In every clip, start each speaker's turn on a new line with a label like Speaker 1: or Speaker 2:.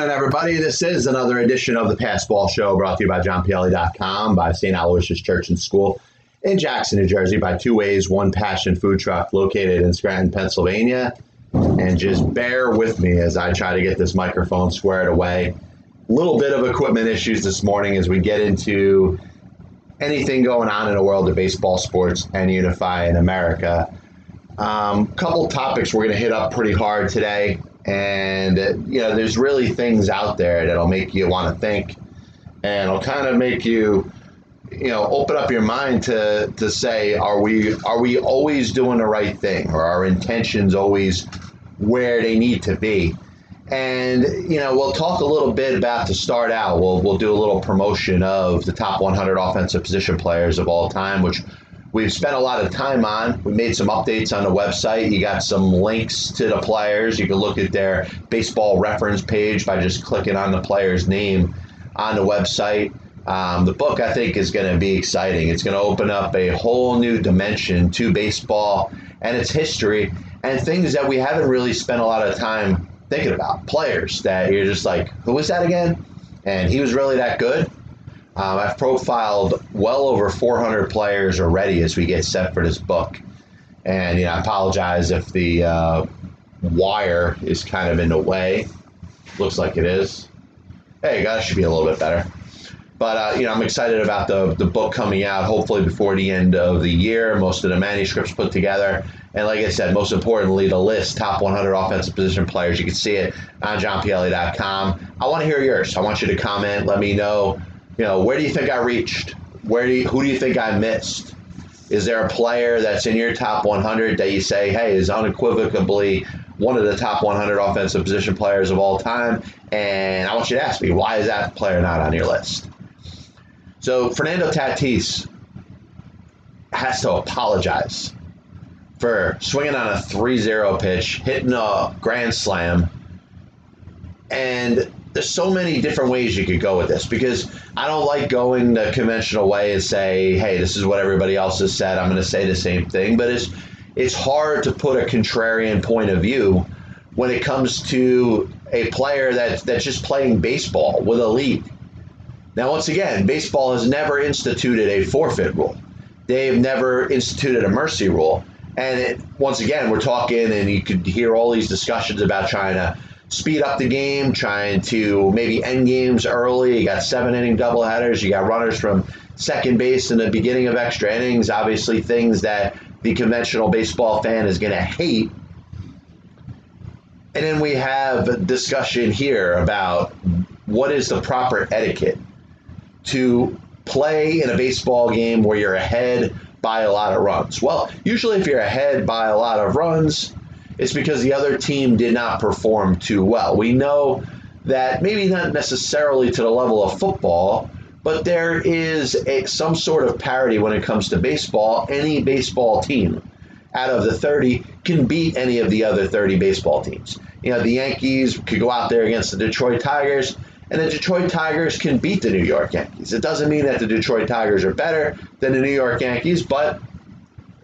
Speaker 1: morning, everybody. This is another edition of the Passball Show brought to you by JohnPielli.com, by St. Aloysius Church and School in Jackson, New Jersey, by Two Ways, One Passion Food Truck located in Scranton, Pennsylvania. And just bear with me as I try to get this microphone squared away. A little bit of equipment issues this morning as we get into anything going on in the world of baseball, sports, and Unify in America. Um, couple topics we're going to hit up pretty hard today and uh, you know there's really things out there that'll make you want to think and it'll kind of make you you know open up your mind to to say are we are we always doing the right thing? Or our intentions always where they need to be? And you know we'll talk a little bit about to start out. We'll we'll do a little promotion of the top 100 offensive position players of all time which we've spent a lot of time on. We made some updates on the website. You got some links to the players. You can look at their baseball reference page by just clicking on the player's name on the website. Um, the book, I think, is going to be exciting. It's going to open up a whole new dimension to baseball and its history and things that we haven't really spent a lot of time thinking about. Players that you're just like, who was that again? And he was really that good? Um, I've profiled well over 400 players already as we get set for this book. And, you know, I apologize if the uh, wire is kind of in the way. Looks like it is. Hey, that should be a little bit better. But, uh, you know, I'm excited about the, the book coming out hopefully before the end of the year. Most of the manuscripts put together. And like I said, most importantly, the list, top 100 offensive position players. You can see it on johnpielli.com. I want to hear yours. I want you to comment. Let me know you know, where do you think I reached? Where do you, who do you think I missed? Is there a player that's in your top 100 that you say, hey, is unequivocally one of the top 100 offensive position players of all time? And I want you to ask me, why is that player not on your list? So Fernando Tatis has to apologize for swinging on a 3-0 pitch, hitting a grand slam, and there's so many different ways you could go with this because I don't like going the conventional way and say, hey, this is what everybody else has said. I'm going to say the same thing. But it's it's hard to put a contrarian point of view when it comes to a player that, that's just playing baseball with a league. Now, once again, baseball has never instituted a forfeit rule. They've never instituted a mercy rule. And it, once again, we're talking, and you could hear all these discussions about to speed up the game, trying to maybe end games early. You got seven inning doubleheaders. You got runners from second base in the beginning of extra innings. Obviously, things that the conventional baseball fan is going to hate. And then we have a discussion here about what is the proper etiquette to play in a baseball game where you're ahead by a lot of runs. Well, usually, if you're ahead by a lot of runs, it's because the other team did not perform too well. We know that maybe not necessarily to the level of football, but there is a, some sort of parity when it comes to baseball. Any baseball team out of the 30 can beat any of the other 30 baseball teams. You know, the Yankees could go out there against the Detroit Tigers, and the Detroit Tigers can beat the New York Yankees. It doesn't mean that the Detroit Tigers are better than the New York Yankees, but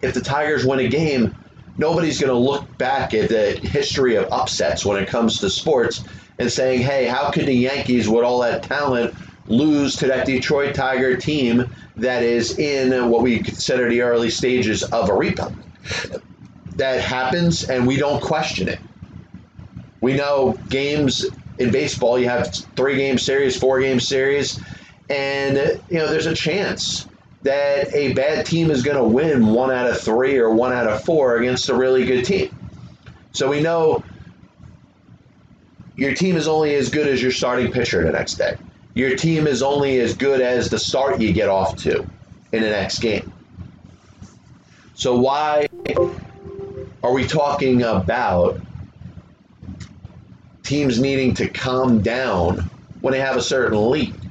Speaker 1: if the Tigers win a game, nobody's going to look back at the history of upsets when it comes to sports and saying, hey, how could the Yankees, with all that talent, lose to that Detroit Tiger team that is in what we consider the early stages of a rebuild? That happens, and we don't question it. We know games in baseball, you have three game series, four game series, and you know there's a chance that a bad team is going to win one out of three or one out of four against a really good team. So we know your team is only as good as your starting pitcher the next day. Your team is only as good as the start you get off to in the next game. So why are we talking about teams needing to calm down when they have a certain lead?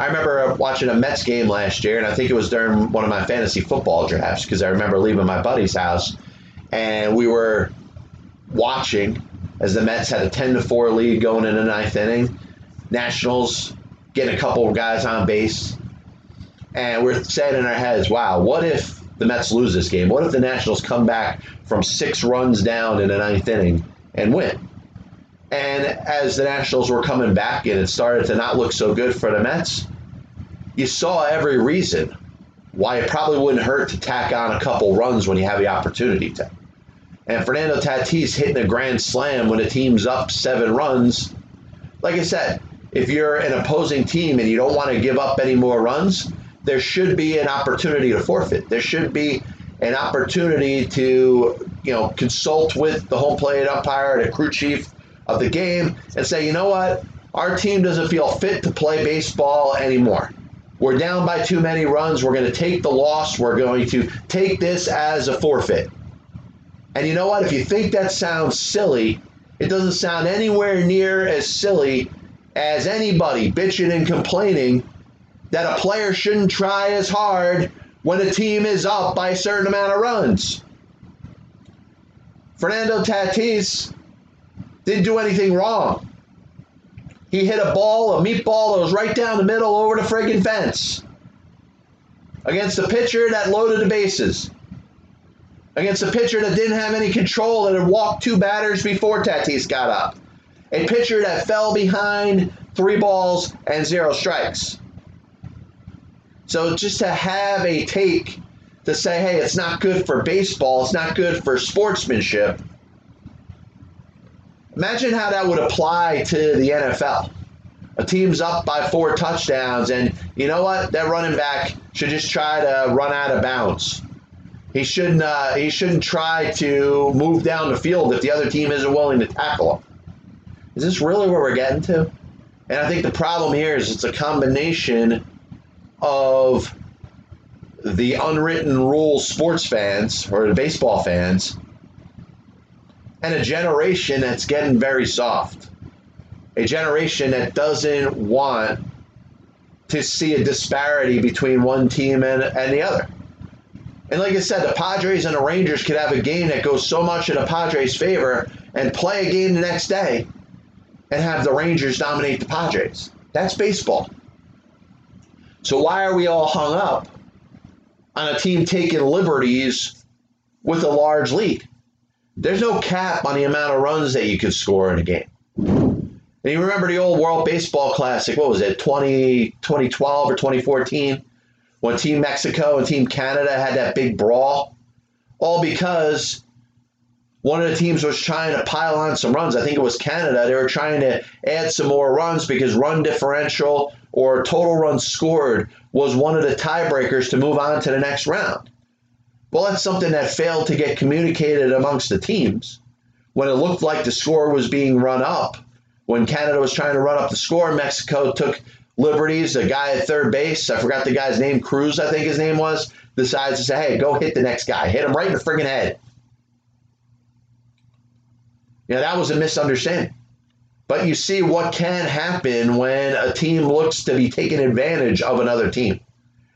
Speaker 1: I remember uh, watching a Mets game last year, and I think it was during one of my fantasy football drafts because I remember leaving my buddy's house, and we were watching as the Mets had a 10 to 4 lead going in the ninth inning. Nationals getting a couple of guys on base. And we're saying in our heads, wow, what if the Mets lose this game? What if the Nationals come back from six runs down in the ninth inning and win? And as the Nationals were coming back and it started to not look so good for the Mets, you saw every reason why it probably wouldn't hurt to tack on a couple runs when you have the opportunity to. And Fernando Tatis hitting a grand slam when a team's up seven runs. Like I said, if you're an opposing team and you don't want to give up any more runs, there should be an opportunity to forfeit. There should be an opportunity to, you know, consult with the home plate umpire, the crew chief of the game, and say, you know what, our team doesn't feel fit to play baseball anymore. We're down by too many runs. We're going to take the loss. We're going to take this as a forfeit. And you know what? If you think that sounds silly, it doesn't sound anywhere near as silly as anybody bitching and complaining that a player shouldn't try as hard when a team is up by a certain amount of runs. Fernando Tatis didn't do anything wrong. He hit a ball, a meatball that was right down the middle over the friggin' fence against a pitcher that loaded the bases. Against a pitcher that didn't have any control, that had walked two batters before Tatis got up. A pitcher that fell behind three balls and zero strikes. So just to have a take to say, hey, it's not good for baseball, it's not good for sportsmanship. Imagine how that would apply to the NFL. A team's up by four touchdowns, and you know what? That running back should just try to run out of bounds. He shouldn't. Uh, he shouldn't try to move down the field if the other team isn't willing to tackle him. Is this really where we're getting to? And I think the problem here is it's a combination of the unwritten rules sports fans or baseball fans and a generation that's getting very soft. A generation that doesn't want to see a disparity between one team and, and the other. And like I said, the Padres and the Rangers could have a game that goes so much in the Padres' favor and play a game the next day and have the Rangers dominate the Padres. That's baseball. So why are we all hung up on a team taking liberties with a large lead? There's no cap on the amount of runs that you could score in a game. And you remember the old World Baseball Classic, what was it, 20, 2012 or 2014? When Team Mexico and Team Canada had that big brawl? All because one of the teams was trying to pile on some runs. I think it was Canada. They were trying to add some more runs because run differential or total runs scored was one of the tiebreakers to move on to the next round. Well, that's something that failed to get communicated amongst the teams. When it looked like the score was being run up, when Canada was trying to run up the score, Mexico took liberties. A guy at third base, I forgot the guy's name, Cruz, I think his name was, decides to say, hey, go hit the next guy. Hit him right in the friggin' head. You know, that was a misunderstanding. But you see what can happen when a team looks to be taking advantage of another team.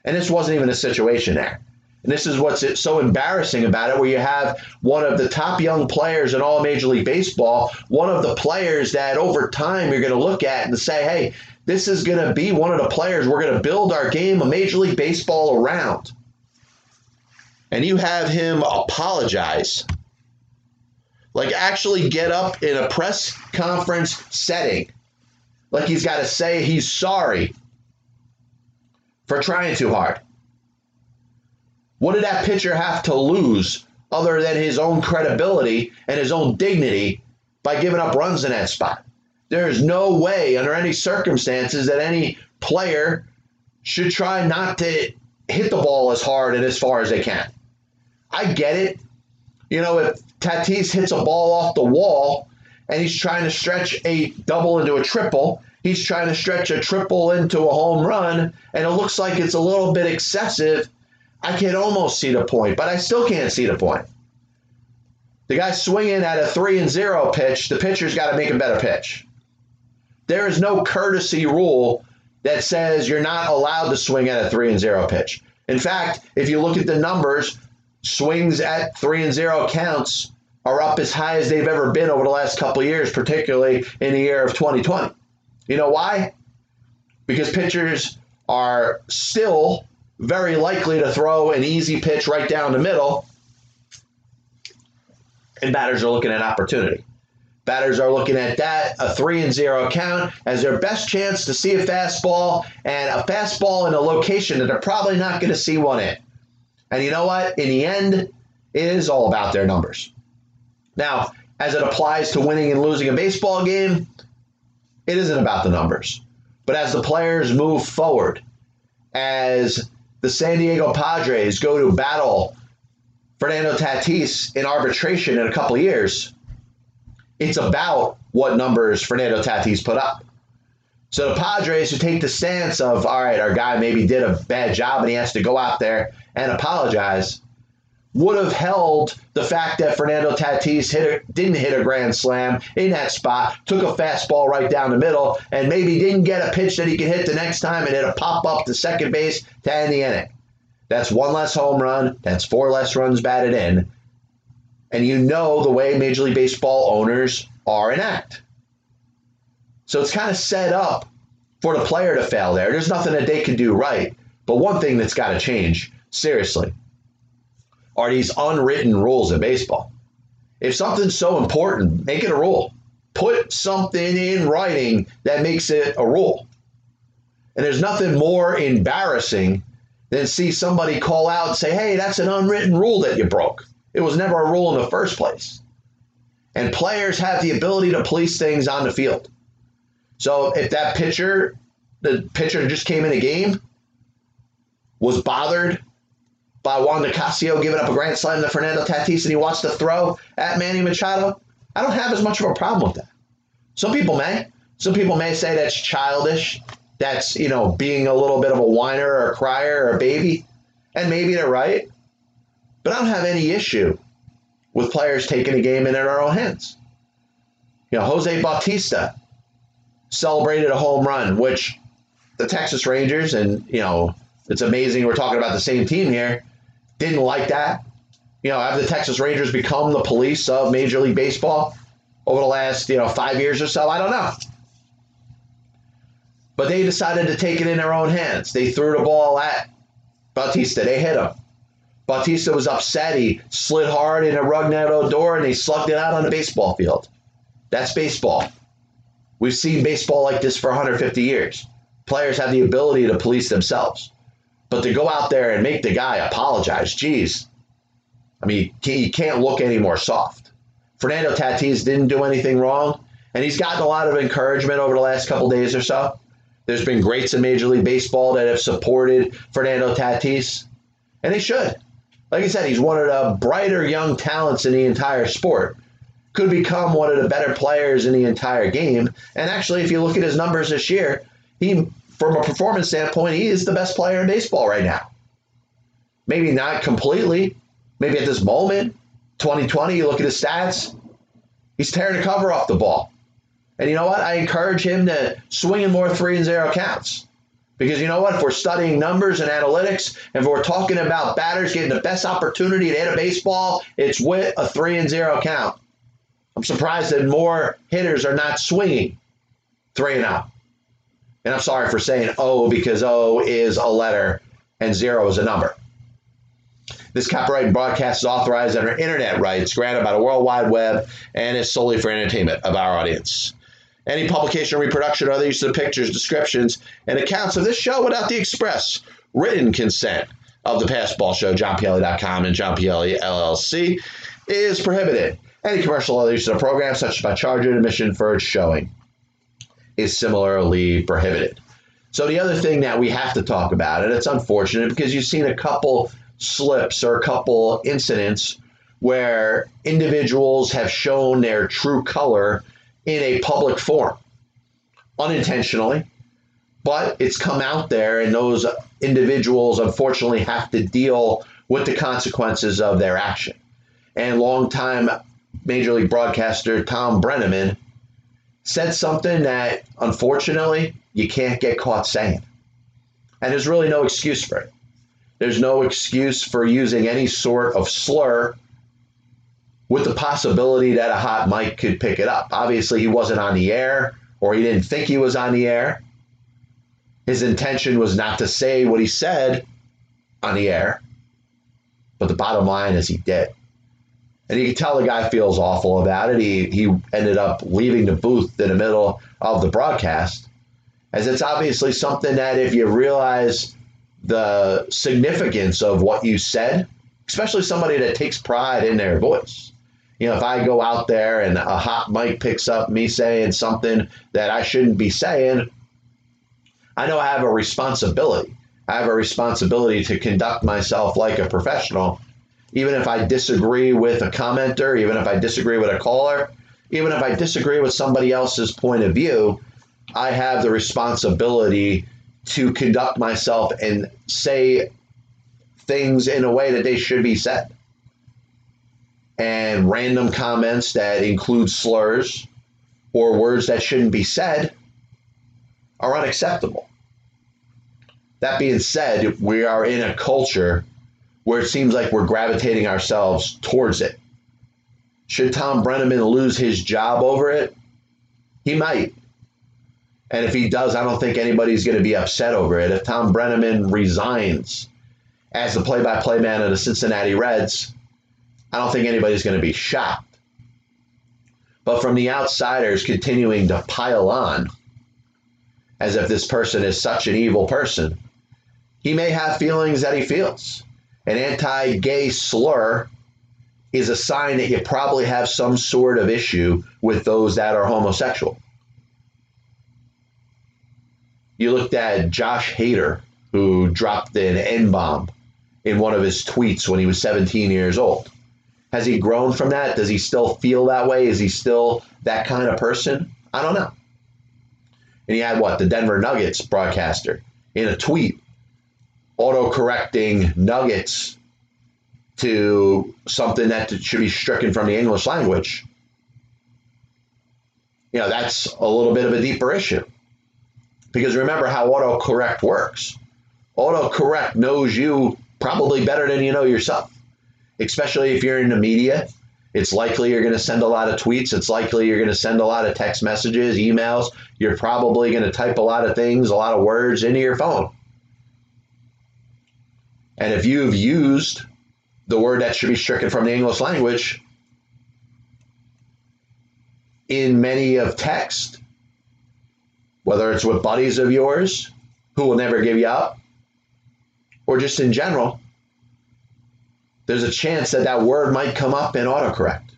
Speaker 1: And this wasn't even a situation there. And this is what's so embarrassing about it, where you have one of the top young players in all Major League Baseball, one of the players that over time you're going to look at and say, hey, this is going to be one of the players we're going to build our game of Major League Baseball around. And you have him apologize. Like, actually get up in a press conference setting. Like, he's got to say he's sorry for trying too hard. What did that pitcher have to lose other than his own credibility and his own dignity by giving up runs in that spot? There is no way, under any circumstances, that any player should try not to hit the ball as hard and as far as they can. I get it. You know, if Tatis hits a ball off the wall and he's trying to stretch a double into a triple, he's trying to stretch a triple into a home run, and it looks like it's a little bit excessive I can almost see the point, but I still can't see the point. The guy swinging at a three and zero pitch, the pitcher's got to make a better pitch. There is no courtesy rule that says you're not allowed to swing at a three and zero pitch. In fact, if you look at the numbers, swings at three and zero counts are up as high as they've ever been over the last couple years, particularly in the year of 2020. You know why? Because pitchers are still very likely to throw an easy pitch right down the middle, and batters are looking at opportunity. Batters are looking at that, a three and zero count, as their best chance to see a fastball and a fastball in a location that they're probably not going to see one in. And you know what? In the end, it is all about their numbers. Now, as it applies to winning and losing a baseball game, it isn't about the numbers. But as the players move forward, as the San Diego Padres go to battle Fernando Tatis in arbitration in a couple years, it's about what numbers Fernando Tatis put up. So the Padres who take the stance of, all right, our guy maybe did a bad job and he has to go out there and apologize, would have held the fact that Fernando Tatis hit a, didn't hit a grand slam in that spot, took a fastball right down the middle, and maybe didn't get a pitch that he could hit the next time and hit a pop up to second base to end the inning. That's one less home run. That's four less runs batted in. And you know the way Major League Baseball owners are in act. So it's kind of set up for the player to fail there. There's nothing that they can do right. But one thing that's got to change, seriously, are these unwritten rules in baseball. If something's so important, make it a rule. Put something in writing that makes it a rule. And there's nothing more embarrassing than see somebody call out and say, hey, that's an unwritten rule that you broke. It was never a rule in the first place. And players have the ability to police things on the field. So if that pitcher, the pitcher just came in a game, was bothered by Juan Nicasio giving up a grand slam to Fernando Tatis and he wants to throw at Manny Machado, I don't have as much of a problem with that. Some people may. Some people may say that's childish. That's, you know, being a little bit of a whiner or a crier or a baby. And maybe they're right. But I don't have any issue with players taking a game in their own hands. You know, Jose Bautista celebrated a home run, which the Texas Rangers, and, you know, it's amazing we're talking about the same team here, didn't like that. You know, have the Texas Rangers become the police of Major League Baseball over the last, you know, five years or so? I don't know. But they decided to take it in their own hands. They threw the ball at Bautista. They hit him. Bautista was upset. He slid hard in a Rougned Odor and they slugged it out on the baseball field. That's baseball. We've seen baseball like this for 150 years. Players have the ability to police themselves. But to go out there and make the guy apologize, geez, I mean, he can't look any more soft. Fernando Tatis didn't do anything wrong, and he's gotten a lot of encouragement over the last couple days or so. There's been greats in Major League Baseball that have supported Fernando Tatis, and they should. Like I said, he's one of the brighter young talents in the entire sport. Could become one of the better players in the entire game. And actually, if you look at his numbers this year, he, from a performance standpoint, he is the best player in baseball right now. Maybe not completely. Maybe at this moment, 2020, you look at his stats, he's tearing the cover off the ball. And you know what? I encourage him to swing in more three and zero counts. Because you know what? If we're studying numbers and analytics, and if we're talking about batters getting the best opportunity to hit a baseball, it's with a three and zero count. I'm surprised that more hitters are not swinging three and out. And I'm sorry for saying O because O is a letter and zero is a number. This copyright and broadcast is authorized under internet rights granted by the World Wide Web and is solely for entertainment of our audience. Any publication, reproduction, or other use of pictures, descriptions, and accounts of this show without the express written consent of the Passed Ball Show, JohnPielli.com and John Pielli LLC, is prohibited. Any commercial other use of the program, such as by charging admission for its showing, is similarly prohibited. So the other thing that we have to talk about, and it's unfortunate because you've seen a couple slips or a couple incidents where individuals have shown their true color in a public forum unintentionally, but it's come out there, and those individuals unfortunately have to deal with the consequences of their action. And longtime Major League broadcaster Tom Brennaman said something that unfortunately you can't get caught saying. And there's really no excuse for it. There's no excuse for using any sort of slur with the possibility that a hot mic could pick it up. Obviously, he wasn't on the air or he didn't think he was on the air. His intention was not to say what he said on the air, but the bottom line is he did. And you can tell the guy feels awful about it. He, he ended up leaving the booth in the middle of the broadcast, as it's obviously something that if you realize the significance of what you said, especially somebody that takes pride in their voice. You know, if I go out there and a hot mic picks up me saying something that I shouldn't be saying, I know I have a responsibility. I have a responsibility to conduct myself like a professional, even if I disagree with a commenter, even if I disagree with a caller, even if I disagree with somebody else's point of view, I have the responsibility to conduct myself and say things in a way that they should be said. And random comments that include slurs or words that shouldn't be said are unacceptable. That being said, we are in a culture where it seems like we're gravitating ourselves towards it. Should Tom Brennaman lose his job over it? He might. And if he does, I don't think anybody's going to be upset over it. If Tom Brennaman resigns as the play by play man of the Cincinnati Reds, I don't think anybody's going to be shocked. But from the outsiders continuing to pile on, as if this person is such an evil person, he may have feelings that he feels. An anti gay slur is a sign that you probably have some sort of issue with those that are homosexual. You looked at Josh Hader, who dropped an N bomb in one of his tweets when he was 17 years old. Has he grown from that? Does he still feel that way? Is he still that kind of person? I don't know. And he had what? The Denver Nuggets broadcaster in a tweet auto correcting Nuggets to something that should be stricken from the English language. You know, that's a little bit of a deeper issue. Because remember how autocorrect works. Autocorrect knows you probably better than you know yourself, especially if you're in the media. It's likely you're going to send a lot of tweets. It's likely you're going to send a lot of text messages, emails. You're probably going to type a lot of things, a lot of words into your phone. And if you've used the word that should be stricken from the English language in many of text, whether it's with buddies of yours who will never give you up, or just in general, there's a chance that that word might come up in autocorrect.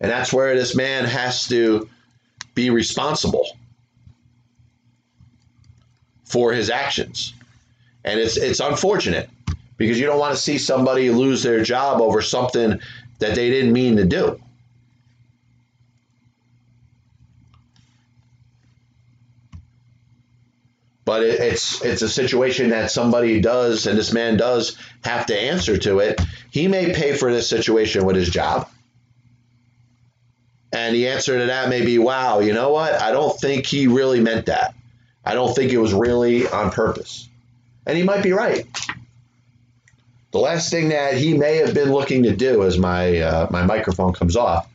Speaker 1: And that's where this man has to be responsible for his actions. And it's it's unfortunate because you don't want to see somebody lose their job over something that they didn't mean to do. but it, it's it's a situation that somebody does and this man does have to answer to it. He may pay for this situation with his job. And the answer to that may be wow you know what? I don't think he really meant that. I don't think it was really on purpose and he might be right the last thing that he may have been looking to do as my uh, my microphone comes off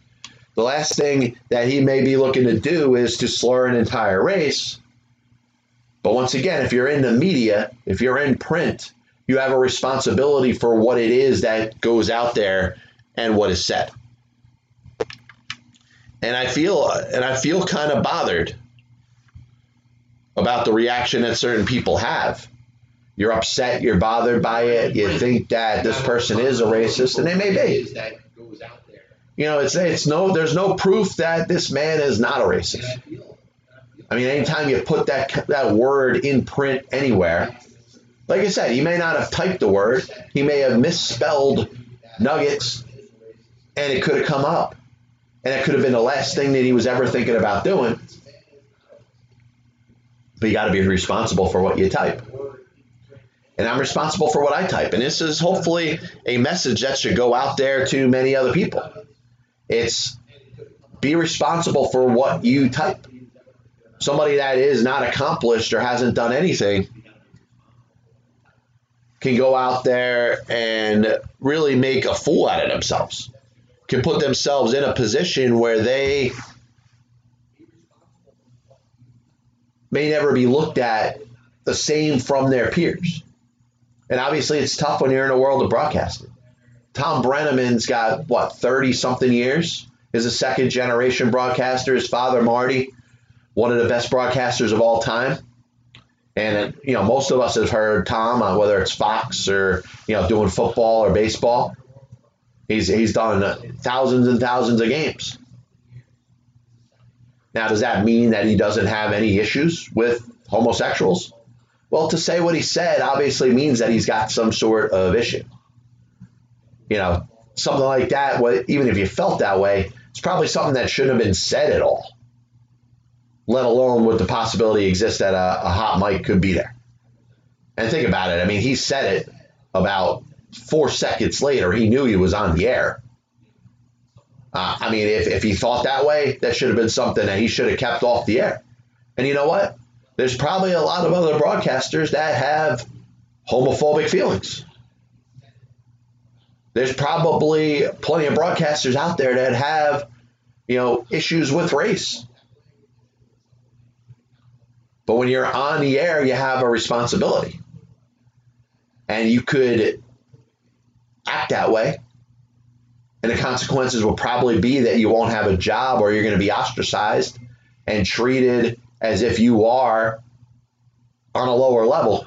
Speaker 1: the last thing that he may be looking to do is to slur an entire race but once again, if you're in the media, if you're in print, you have a responsibility for what it is that goes out there and what is said. And I feel and I feel kind of bothered about the reaction that certain people have. You're upset, you're bothered by it, you think that this person is a racist, and they may be. You know, it's it's no there's no proof that this man is not a racist. I mean, anytime you put that that word in print anywhere, like I said, he may not have typed the word, he may have misspelled nuggets, and it could have come up, and it could have been the last thing that he was ever thinking about doing. But you got to be responsible for what you type. And I'm responsible for what I type. And this is hopefully a message that should go out there to many other people. It's be responsible for what you type somebody that is not accomplished or hasn't done anything can go out there and really make a fool out of themselves. can put themselves in a position where they may never be looked at the same from their peers. And obviously, it's tough when you're in a world of broadcasting. Tom Brennaman's got, what, 30 something years? Is a second generation broadcaster. His father, Marty, one of the best broadcasters of all time. And, uh, you know, most of us have heard Tom on whether it's Fox or, you know, doing football or baseball. He's, he's done uh, thousands and thousands of games. Now, does that mean that he doesn't have any issues with homosexuals? Well, to say what he said obviously means that he's got some sort of issue. You know, something like that, even if you felt that way, it's probably something that shouldn't have been said at all, let alone would the possibility exist that a, a hot mic could be there. And think about it. I mean, he said it about four seconds later. He knew he was on the air. Uh, I mean, if, if he thought that way, that should have been something that he should have kept off the air. And you know what? There's probably a lot of other broadcasters that have homophobic feelings. There's probably plenty of broadcasters out there that have, you know, issues with race. But when you're on the air, you have a responsibility. And you could act that way. And the consequences will probably be that you won't have a job or you're going to be ostracized and treated as if you are on a lower level.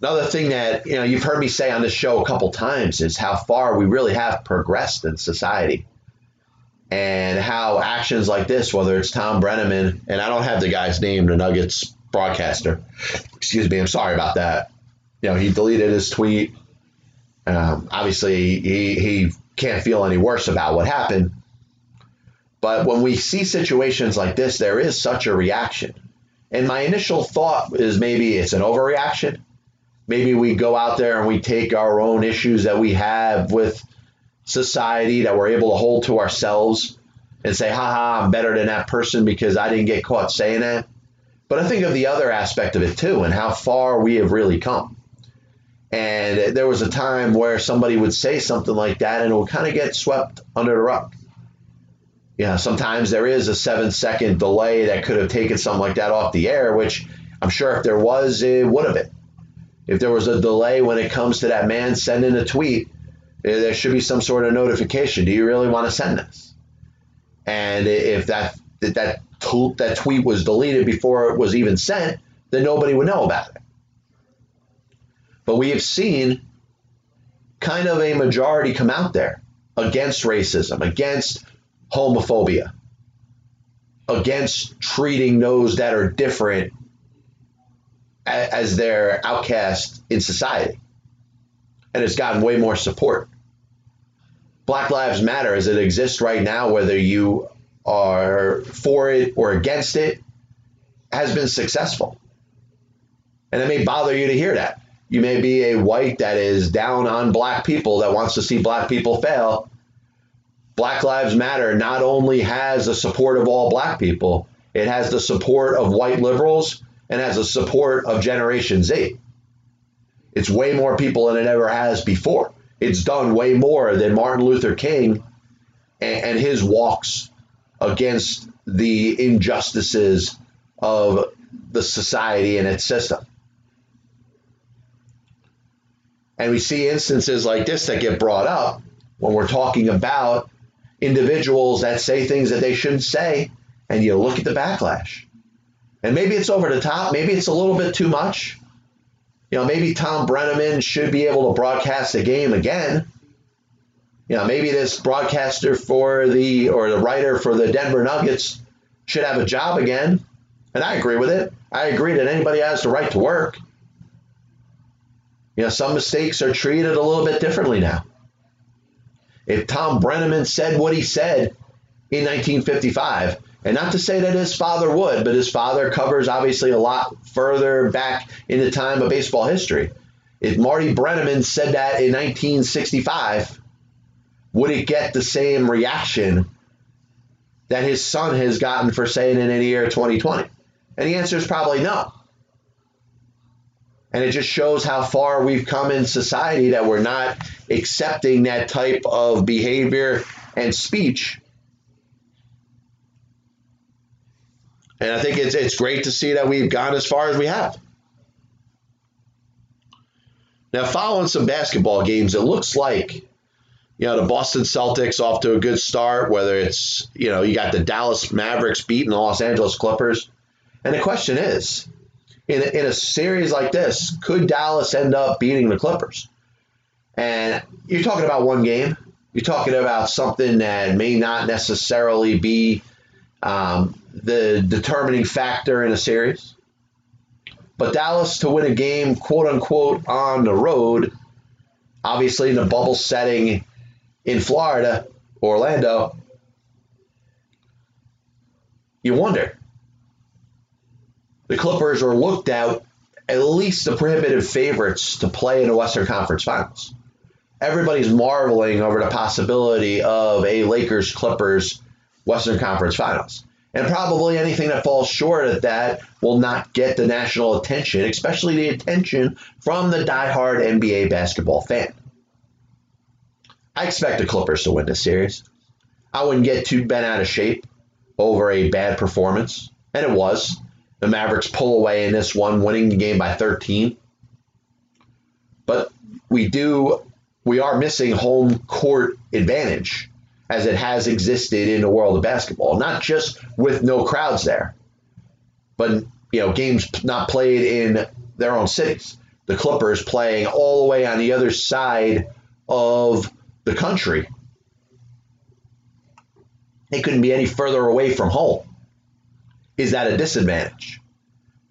Speaker 1: Another thing that you know you've heard me say on this show a couple times is how far we really have progressed in society, and how actions like this, whether it's Tom Brennaman, and I don't have the guy's name, the Nuggets broadcaster. Excuse me, I'm sorry about that. You know, he deleted his tweet. Um, obviously, he he can't feel any worse about what happened, but when we see situations like this, there is such a reaction. And my initial thought is maybe it's an overreaction. Maybe we go out there and we take our own issues that we have with society that we're able to hold to ourselves and say, haha, I'm better than that person because I didn't get caught saying that. But I think of the other aspect of it too and how far we have really come. And there was a time where somebody would say something like that and it would kind of get swept under the rug you know, sometimes there is a seven second delay that could have taken something like that off the air, which I'm sure if there was, it would have been. If there was a delay when it comes to that man sending a tweet, eh, there should be some sort of notification. Do you really want to send this? And if that that that, that tweet was deleted before it was even sent, then nobody would know about it. But we have seen kind of a majority come out there against racism, against homophobia, against treating those that are different as their outcast in society. And it's gotten way more support. Black Lives Matter as it exists right now, whether you are for it or against it, has been successful. And it may bother you to hear that. You may be a white that is down on black people that wants to see black people fail, Black Lives Matter not only has the support of all black people, it has the support of white liberals and has the support of Generation Z. It's way more people than it ever has before. It's done way more than Martin Luther King and, and his walks against the injustices of the society and its system. And we see instances like this that get brought up when we're talking about individuals that say things that they shouldn't say, and you look at the backlash. And maybe it's over the top, maybe it's a little bit too much. You know, maybe Tom Brennaman should be able to broadcast the game again. You know, maybe this broadcaster for the or the writer for the Denver Nuggets should have a job again. And I agree with it. I agree that anybody has the right to work. You know, some mistakes are treated a little bit differently now if Tom Brennaman said what he said in 1955, and not to say that his father would, but his father covers obviously a lot further back in the time of baseball history. If Marty Brennaman said that in 1965, would it get the same reaction that his son has gotten for saying it in the year 2020? And the answer is probably no. And it just shows how far we've come in society that we're not accepting that type of behavior and speech. And I think it's it's great to see that we've gone as far as we have. Now, following some basketball games, it looks like you know the Boston Celtics off to a good start. Whether it's you know you got the Dallas Mavericks beating the Los Angeles Clippers, and the question is, in a, in a series like this, could Dallas end up beating the Clippers? And you're talking about one game. You're talking about something that may not necessarily be um, the determining factor in a series. But Dallas to win a game, quote unquote, on the road, obviously in the bubble setting in Florida, Orlando, you wonder. The Clippers are looked at at least the prohibitive favorites to play in the Western Conference Finals. Everybody's marveling over the possibility of a Lakers Clippers Western Conference Finals. And probably anything that falls short of that will not get the national attention, especially the attention from the diehard NBA basketball fan. I expect the Clippers to win this series. I wouldn't get too bent out of shape over a bad performance, and it was. The Mavericks pull away in this one, winning the game by 13. But we do, we are missing home court advantage as it has existed in the world of basketball, not just with no crowds there, but you know games not played in their own cities. The Clippers playing all the way on the other side of the country. They couldn't be any further away from home. Is that a disadvantage?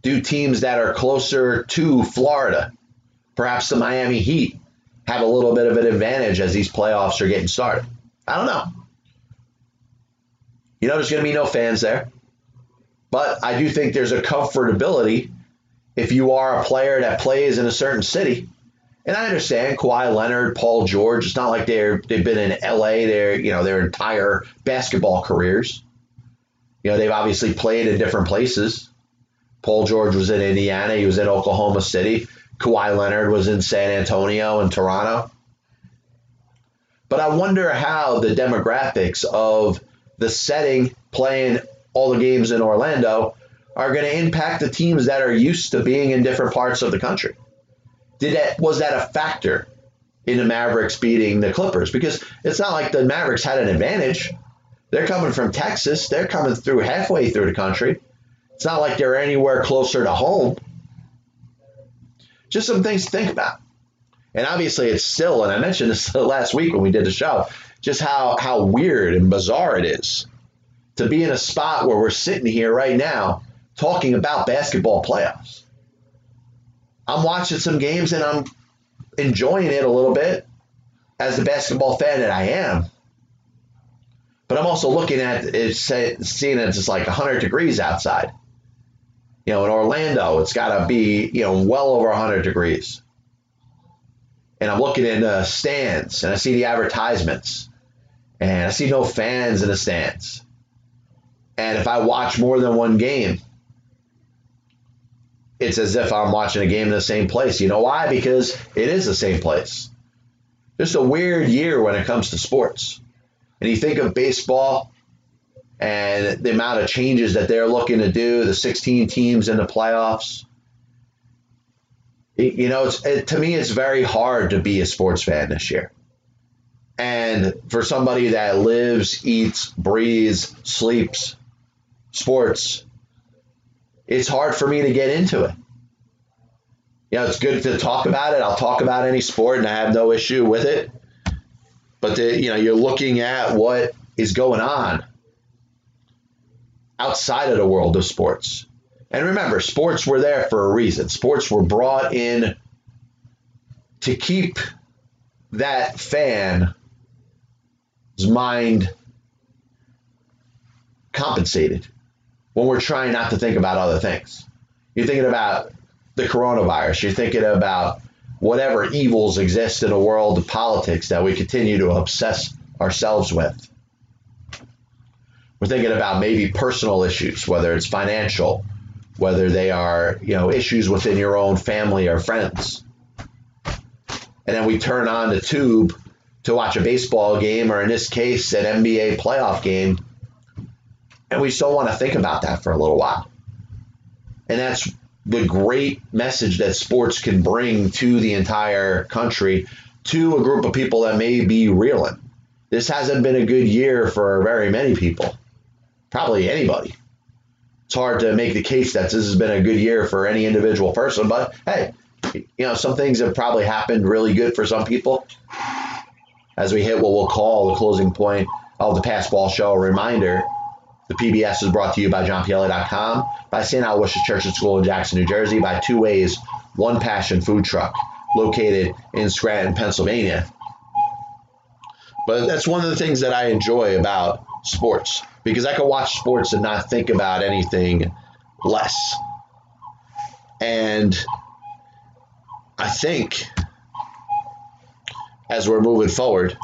Speaker 1: Do teams that are closer to Florida, perhaps the Miami Heat, have a little bit of an advantage as these playoffs are getting started? I don't know. You know, there's going to be no fans there. But I do think there's a comfortability if you are a player that plays in a certain city. And I understand Kawhi Leonard, Paul George. It's not like they're they've been in LA their you know their entire basketball careers. You know they've obviously played in different places. Paul George was in Indiana. He was in Oklahoma City. Kawhi Leonard was in San Antonio and Toronto. But I wonder how the demographics of the setting playing all the games in Orlando are going to impact the teams that are used to being in different parts of the country. Did that was that a factor in the Mavericks beating the Clippers? Because it's not like the Mavericks had an advantage. They're coming from Texas. They're coming through halfway through the country. It's not like they're anywhere closer to home. Just some things to think about. And obviously, it's still, and I mentioned this last week when we did the show, just how, how weird and bizarre it is to be in a spot where we're sitting here right now talking about basketball playoffs. I'm watching some games and I'm enjoying it a little bit as the basketball fan that I am. But I'm also looking at it, seeing it it's like 100 degrees outside. You know, in Orlando, it's got to be, you know, well over 100 degrees and I'm looking in the stands and I see the advertisements and I see no fans in the stands. And if I watch more than one game, it's as if I'm watching a game in the same place. You know why? Because it is the same place. Just a weird year when it comes to sports. And you think of baseball and the amount of changes that they're looking to do, the 16 teams in the playoffs you know, it's, it, to me, it's very hard to be a sports fan this year. And for somebody that lives, eats, breathes, sleeps sports, it's hard for me to get into it. You know, it's good to talk about it. I'll talk about any sport and I have no issue with it. But, the, you know, you're looking at what is going on outside of the world of sports. And remember, sports were there for a reason. Sports were brought in to keep that fan's mind compensated when we're trying not to think about other things. You're thinking about the coronavirus, you're thinking about whatever evils exist in a world of politics that we continue to obsess ourselves with. We're thinking about maybe personal issues, whether it's financial whether they are, you know, issues within your own family or friends. And then we turn on the tube to watch a baseball game, or in this case, an NBA playoff game, and we still want to think about that for a little while. And that's the great message that sports can bring to the entire country, to a group of people that may be reeling. This hasn't been a good year for very many people, probably anybody. It's hard to make the case that this has been a good year for any individual person, but hey, you know, some things have probably happened really good for some people. As we hit what we'll call the closing point of the Passed Ball Show, a reminder the PBS is brought to you by JohnPielli.com, by St. Aloysius Church and School in Jackson, New Jersey, by Two Ways, One Passion Food Truck, located in Scranton, Pennsylvania. But that's one of the things that I enjoy about sports because I can watch sports and not think about anything less. And I think as we're moving forward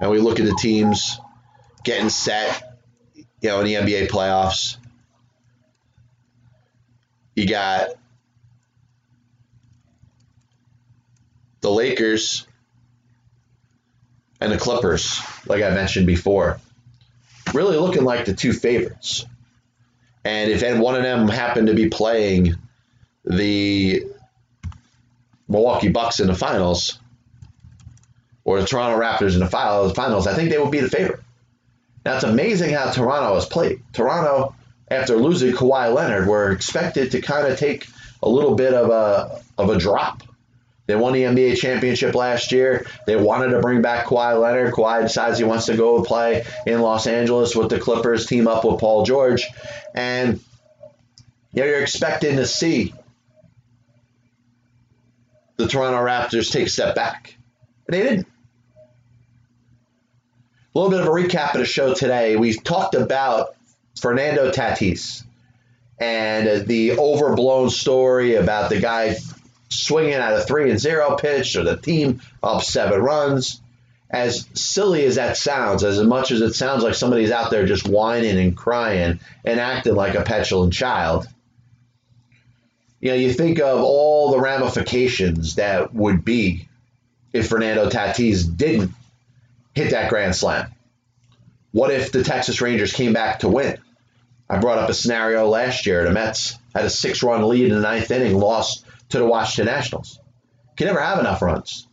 Speaker 1: and we look at the teams getting set, you know, in the NBA playoffs, you got the Lakers and the Clippers, like I mentioned before, really looking like the two favorites. And if one of them happened to be playing the Milwaukee Bucks in the finals or the Toronto Raptors in the finals, I think they would be the favorite. Now it's amazing how Toronto has played. Toronto, after losing Kawhi Leonard, were expected to kind of take a little bit of a of a drop. They won the NBA championship last year. They wanted to bring back Kawhi Leonard. Kawhi decides he wants to go play in Los Angeles with the Clippers, team up with Paul George, and you know, you're expecting to see the Toronto Raptors take a step back. But they didn't. A little bit of a recap of the show today. We talked about Fernando Tatis and the overblown story about the guy swinging at a three and zero pitch or the team up seven runs. As silly as that sounds, as much as it sounds like somebody's out there just whining and crying and acting like a petulant child, you know, you think of all the ramifications that would be if Fernando Tatis didn't hit that grand slam. What if the Texas Rangers came back to win? I brought up a scenario last year. The Mets had a six run lead in the ninth inning, lost to the Washington Nationals. Can never have enough runs.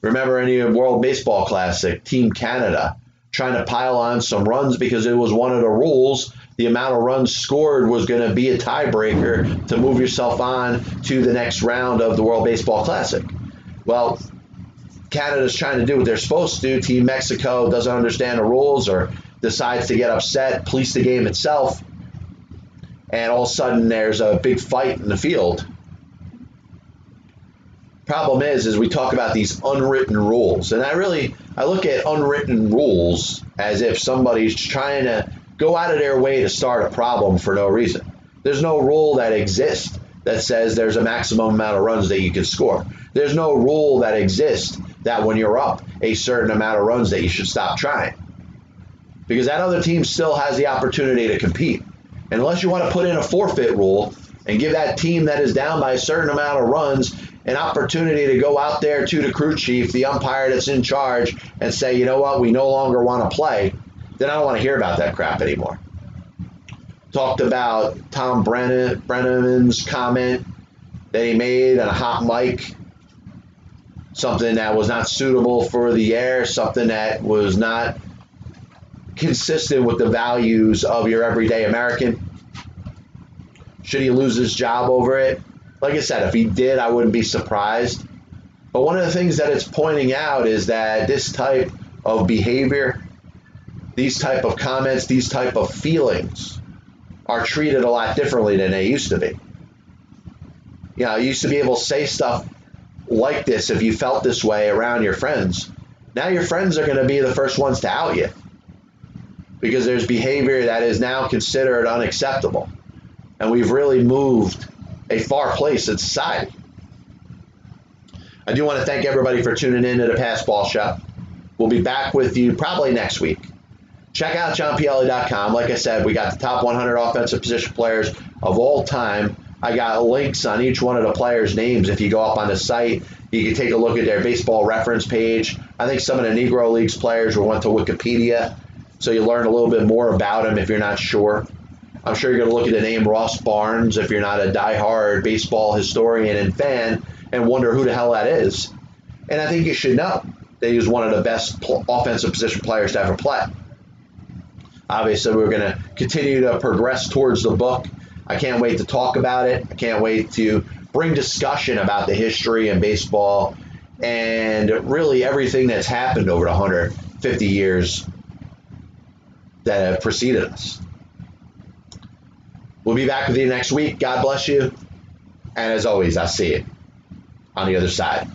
Speaker 1: Remember any World Baseball Classic, Team Canada, trying to pile on some runs because it was one of the rules. The amount of runs scored was going to be a tiebreaker to move yourself on to the next round of the World Baseball Classic. Well, Canada's trying to do what they're supposed to do. Team Mexico doesn't understand the rules or decides to get upset, police the game itself, and all of a sudden there's a big fight in the field. Problem is is we talk about these unwritten rules and i really i look at unwritten rules as if somebody's trying to go out of their way to start a problem for no reason. There's no rule that exists that says there's a maximum amount of runs that you can score. There's no rule that exists that when you're up a certain amount of runs that you should stop trying. Because that other team still has the opportunity to compete. And unless you want to put in a forfeit rule and give that team that is down by a certain amount of runs an opportunity to go out there to the crew chief, the umpire that's in charge, and say, you know what, we no longer want to play, then I don't want to hear about that crap anymore. Talked about Tom Brennan, Brennan's comment that he made on a hot mic, something that was not suitable for the air, something that was not consistent with the values of your everyday American. Should he lose his job over it? like I said, if he did, I wouldn't be surprised. But one of the things that it's pointing out is that this type of behavior, these type of comments, these type of feelings are treated a lot differently than they used to be. You know, you used to be able to say stuff like this if you felt this way around your friends. Now your friends are going to be the first ones to out you because there's behavior that is now considered unacceptable. And we've really moved a far place in society. I do want to thank everybody for tuning in to the Passed Ball Show. We'll be back with you probably next week. Check out johnpielli.com. Like I said, we got the top 100 offensive position players of all time. I got links on each one of the players' names. If you go up on the site, you can take a look at their baseball reference page. I think some of the Negro Leagues players went to Wikipedia, so you learn a little bit more about them if you're not sure. I'm sure you're going to look at the name Ross Barnes if you're not a die-hard baseball historian and fan and wonder who the hell that is. And I think you should know that he was one of the best pl- offensive position players to ever play. Obviously, we're going to continue to progress towards the book. I can't wait to talk about it. I can't wait to bring discussion about the history and baseball and really everything that's happened over the 150 years that have preceded us. We'll be back with you next week. God bless you. And as always, I'll see you on the other side.